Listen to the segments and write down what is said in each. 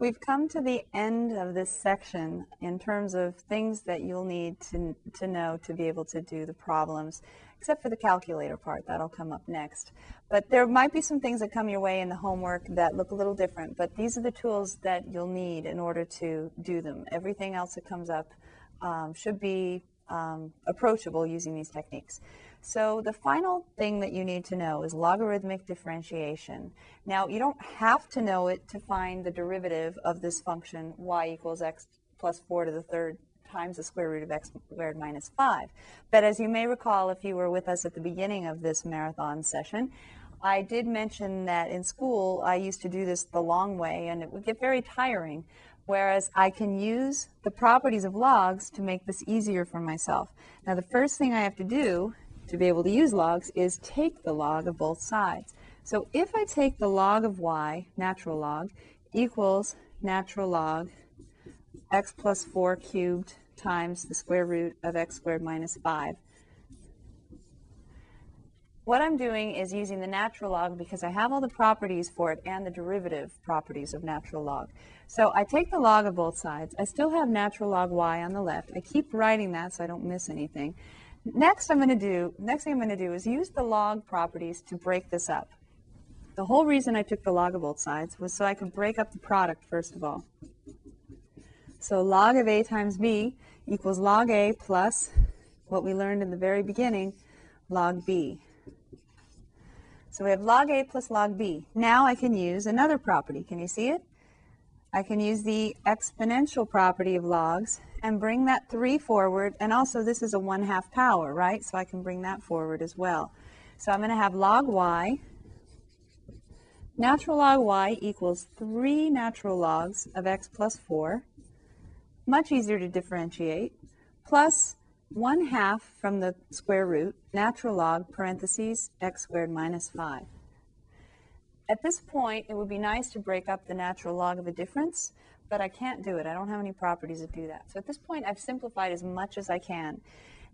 We've come to the end of this section in terms of things that you'll need to, to know to be able to do the problems, except for the calculator part. That'll come up next. But there might be some things that come your way in the homework that look a little different, but these are the tools that you'll need in order to do them. Everything else that comes up um, should be um, approachable using these techniques. So the final thing that you need to know is logarithmic differentiation. Now, you don't have to know it to find the derivative of this function y equals x plus 4 to the third times the square root of x squared minus 5. But as you may recall, if you were with us at the beginning of this marathon session, I did mention that in school I used to do this the long way and it would get very tiring, whereas I can use the properties of logs to make this easier for myself. Now the first thing I have to do to be able to use logs is take the log of both sides. So if I take the log of y, natural log, equals natural log x plus 4 cubed times the square root of x squared minus 5. What I'm doing is using the natural log because I have all the properties for it and the derivative properties of natural log. So I take the log of both sides. I still have natural log y on the left. I keep writing that so I don't miss anything. Next, I'm going to do, next thing I'm going to do is use the log properties to break this up. The whole reason I took the log of both sides was so I could break up the product first of all. So log of a times b equals log a plus what we learned in the very beginning, log b. So we have log a plus log b. Now I can use another property. Can you see it? I can use the exponential property of logs and bring that 3 forward. And also this is a 1 half power, right? So I can bring that forward as well. So I'm going to have log y. Natural log y equals 3 natural logs of x plus 4. Much easier to differentiate. Plus 1 half from the square root, natural log, parentheses, x squared minus 5. At this point, it would be nice to break up the natural log of a difference, but I can't do it. I don't have any properties that do that. So at this point, I've simplified as much as I can.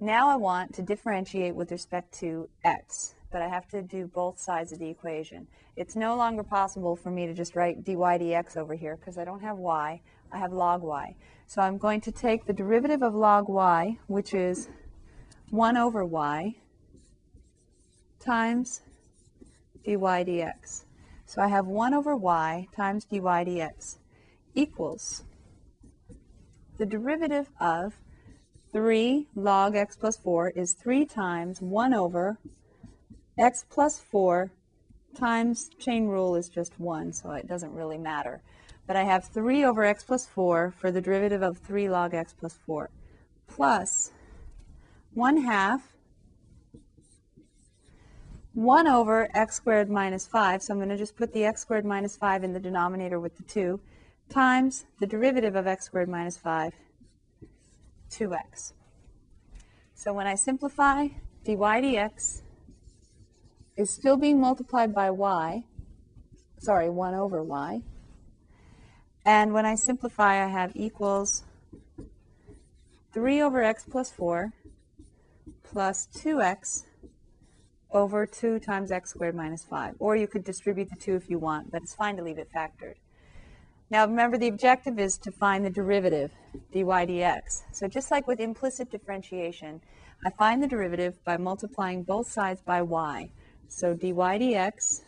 Now I want to differentiate with respect to x, but I have to do both sides of the equation. It's no longer possible for me to just write dy dx over here because I don't have y, I have log y. So I'm going to take the derivative of log y, which is 1 over y, times dy dx. So I have 1 over y times dy dx equals the derivative of 3 log x plus 4 is 3 times 1 over x plus 4 times chain rule is just 1, so it doesn't really matter. But I have 3 over x plus 4 for the derivative of 3 log x plus 4 plus 1 half 1 over x squared minus 5, so I'm going to just put the x squared minus 5 in the denominator with the 2, times the derivative of x squared minus 5, 2x. So when I simplify, dy dx is still being multiplied by y, sorry, 1 over y. And when I simplify, I have equals 3 over x plus 4 plus 2x over 2 times x squared minus 5. Or you could distribute the 2 if you want, but it's fine to leave it factored. Now remember the objective is to find the derivative, dy dx. So just like with implicit differentiation, I find the derivative by multiplying both sides by y. So dy dx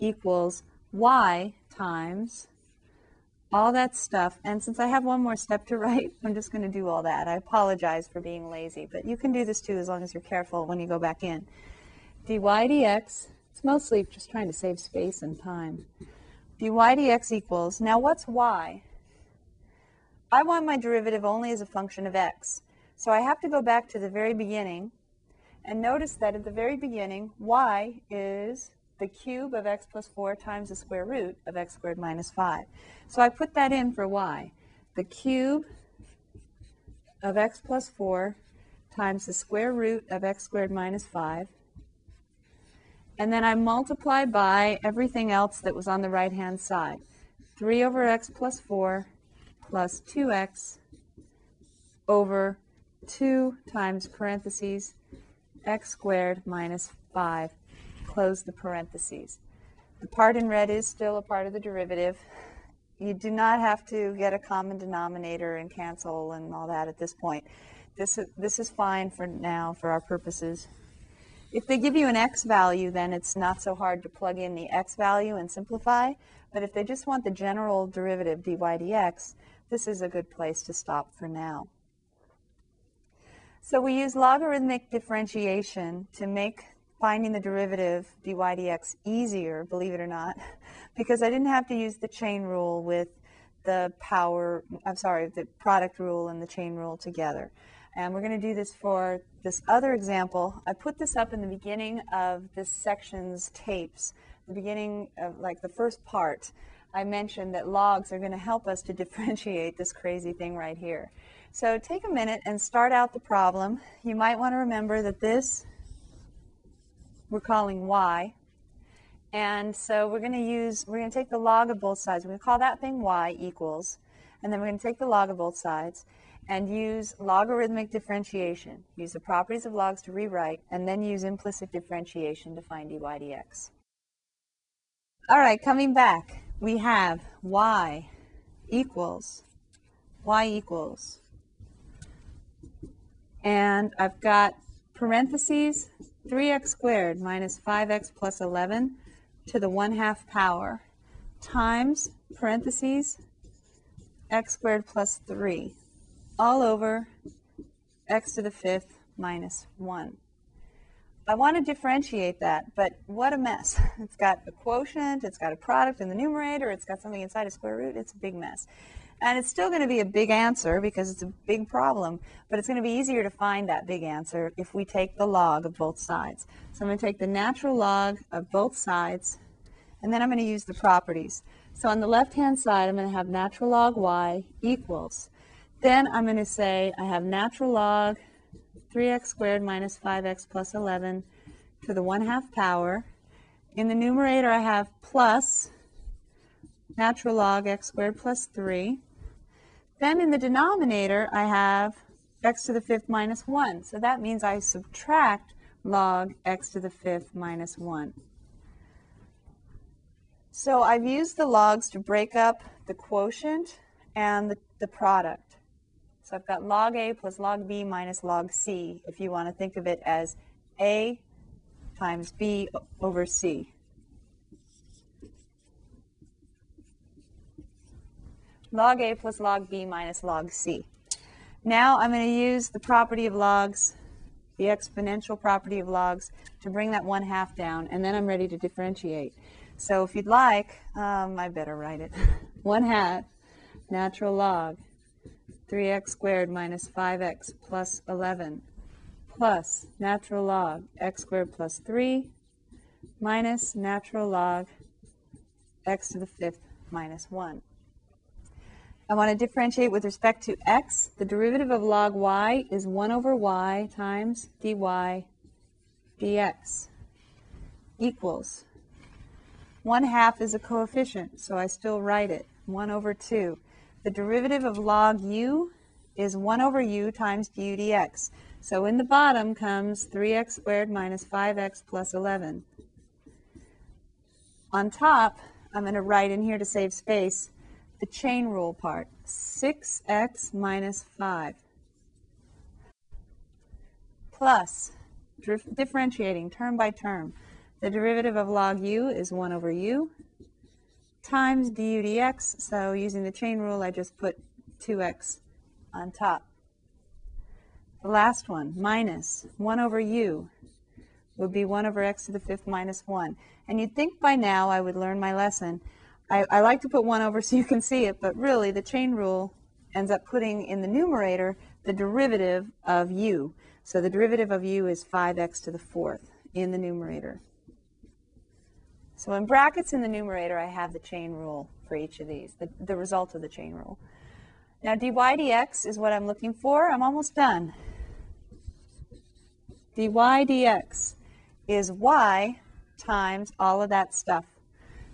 equals y times all that stuff. And since I have one more step to write, I'm just going to do all that. I apologize for being lazy, but you can do this too as long as you're careful when you go back in. dy dx, it's mostly just trying to save space and time dy dx equals, now what's y? I want my derivative only as a function of x. So I have to go back to the very beginning and notice that at the very beginning, y is the cube of x plus 4 times the square root of x squared minus 5. So I put that in for y. The cube of x plus 4 times the square root of x squared minus 5 and then I multiply by everything else that was on the right-hand side. 3 over x plus 4 plus 2x over 2 times parentheses x squared minus 5, close the parentheses. The part in red is still a part of the derivative. You do not have to get a common denominator and cancel and all that at this point. This, this is fine for now for our purposes. If they give you an x value, then it's not so hard to plug in the x value and simplify. But if they just want the general derivative dy dx, this is a good place to stop for now. So we use logarithmic differentiation to make finding the derivative dy dx easier, believe it or not, because I didn't have to use the chain rule with the power, I'm sorry, the product rule and the chain rule together. And we're going to do this for this other example. I put this up in the beginning of this section's tapes, the beginning of like the first part. I mentioned that logs are going to help us to differentiate this crazy thing right here. So take a minute and start out the problem. You might want to remember that this we're calling y. And so we're going to use, we're going to take the log of both sides. We're going to call that thing y equals. And then we're going to take the log of both sides and use logarithmic differentiation. Use the properties of logs to rewrite, and then use implicit differentiation to find dy dx. All right, coming back, we have y equals, y equals, and I've got parentheses 3x squared minus 5x plus 11 to the 1 half power times parentheses x squared plus 3 all over x to the fifth minus 1. I want to differentiate that, but what a mess. It's got a quotient, it's got a product in the numerator, it's got something inside a square root. It's a big mess. And it's still going to be a big answer because it's a big problem, but it's going to be easier to find that big answer if we take the log of both sides. So I'm going to take the natural log of both sides, and then I'm going to use the properties. So on the left-hand side, I'm going to have natural log y equals. Then I'm going to say I have natural log 3x squared minus 5x plus 11 to the 1 half power. In the numerator, I have plus natural log x squared plus 3. Then in the denominator, I have x to the fifth minus 1. So that means I subtract log x to the fifth minus 1. So I've used the logs to break up the quotient and the, the product. So I've got log a plus log b minus log c, if you want to think of it as a times b over c. log a plus log b minus log c. Now I'm going to use the property of logs, the exponential property of logs, to bring that 1 half down, and then I'm ready to differentiate. So if you'd like, um, I better write it. 1 half natural log 3x squared minus 5x plus 11 plus natural log x squared plus 3 minus natural log x to the fifth minus 1. I want to differentiate with respect to x. The derivative of log y is 1 over y times dy dx equals 1 half is a coefficient, so I still write it, 1 over 2. The derivative of log u is 1 over u times du dx. So in the bottom comes 3x squared minus 5x plus 11. On top, I'm going to write in here to save space the chain rule part. 6x minus 5 plus, differentiating term by term, the derivative of log u is 1 over u times du dx. So using the chain rule, I just put 2x on top. The last one, minus 1 over u, would be 1 over x to the fifth minus 1. And you'd think by now I would learn my lesson. I, I like to put 1 over so you can see it, but really the chain rule ends up putting in the numerator the derivative of u. So the derivative of u is 5x to the fourth in the numerator. So in brackets in the numerator, I have the chain rule for each of these, the, the result of the chain rule. Now dy dx is what I'm looking for. I'm almost done. dy dx is y times all of that stuff.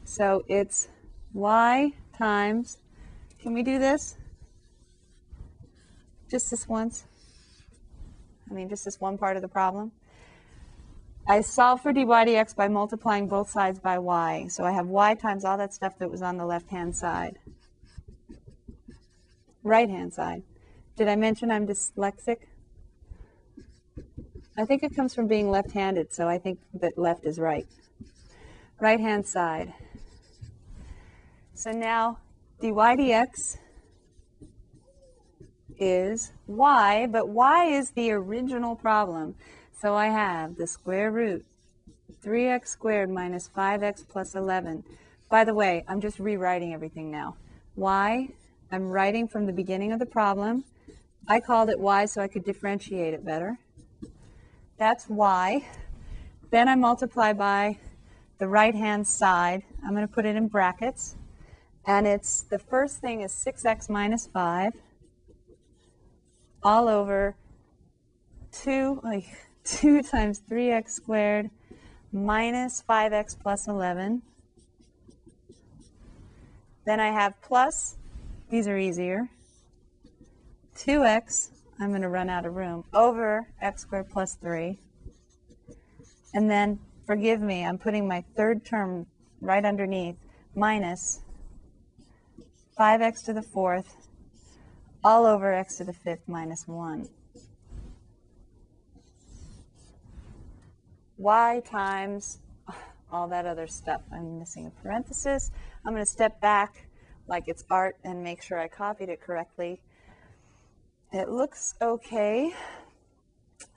So it's y times, can we do this? Just this once? I mean, just this one part of the problem. I solve for dy dx by multiplying both sides by y. So I have y times all that stuff that was on the left-hand side. Right-hand side. Did I mention I'm dyslexic? I think it comes from being left-handed, so I think that left is right. Right-hand side. So now dy dx is y, but y is the original problem. So I have the square root 3x squared minus 5x plus 11. By the way, I'm just rewriting everything now. y, I'm writing from the beginning of the problem. I called it y so I could differentiate it better. That's y. Then I multiply by the right-hand side. I'm going to put it in brackets. And it's the first thing is 6x minus 5 all over 2, like 2 times 3x squared minus 5x plus 11. Then I have plus, these are easier, 2x, I'm going to run out of room, over x squared plus 3. And then, forgive me, I'm putting my third term right underneath, minus 5x to the fourth all over x to the fifth minus 1. y times all that other stuff. I'm missing a parenthesis. I'm going to step back like it's art and make sure I copied it correctly. It looks okay.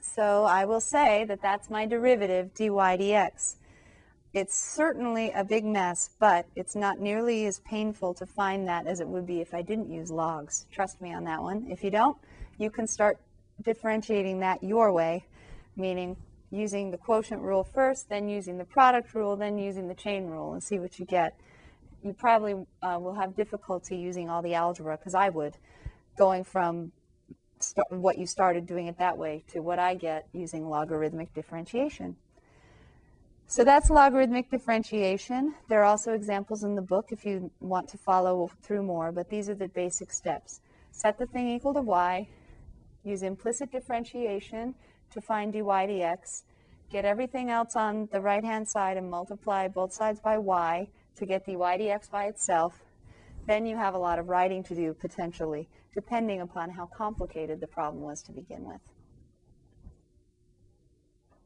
So I will say that that's my derivative dy dx. It's certainly a big mess, but it's not nearly as painful to find that as it would be if I didn't use logs. Trust me on that one. If you don't, you can start differentiating that your way, meaning using the quotient rule first, then using the product rule, then using the chain rule, and see what you get. You probably uh, will have difficulty using all the algebra, because I would, going from what you started doing it that way to what I get using logarithmic differentiation. So that's logarithmic differentiation. There are also examples in the book if you want to follow through more, but these are the basic steps. Set the thing equal to y, use implicit differentiation to find dy dx, get everything else on the right-hand side and multiply both sides by y to get dy dx by itself. Then you have a lot of writing to do potentially, depending upon how complicated the problem was to begin with.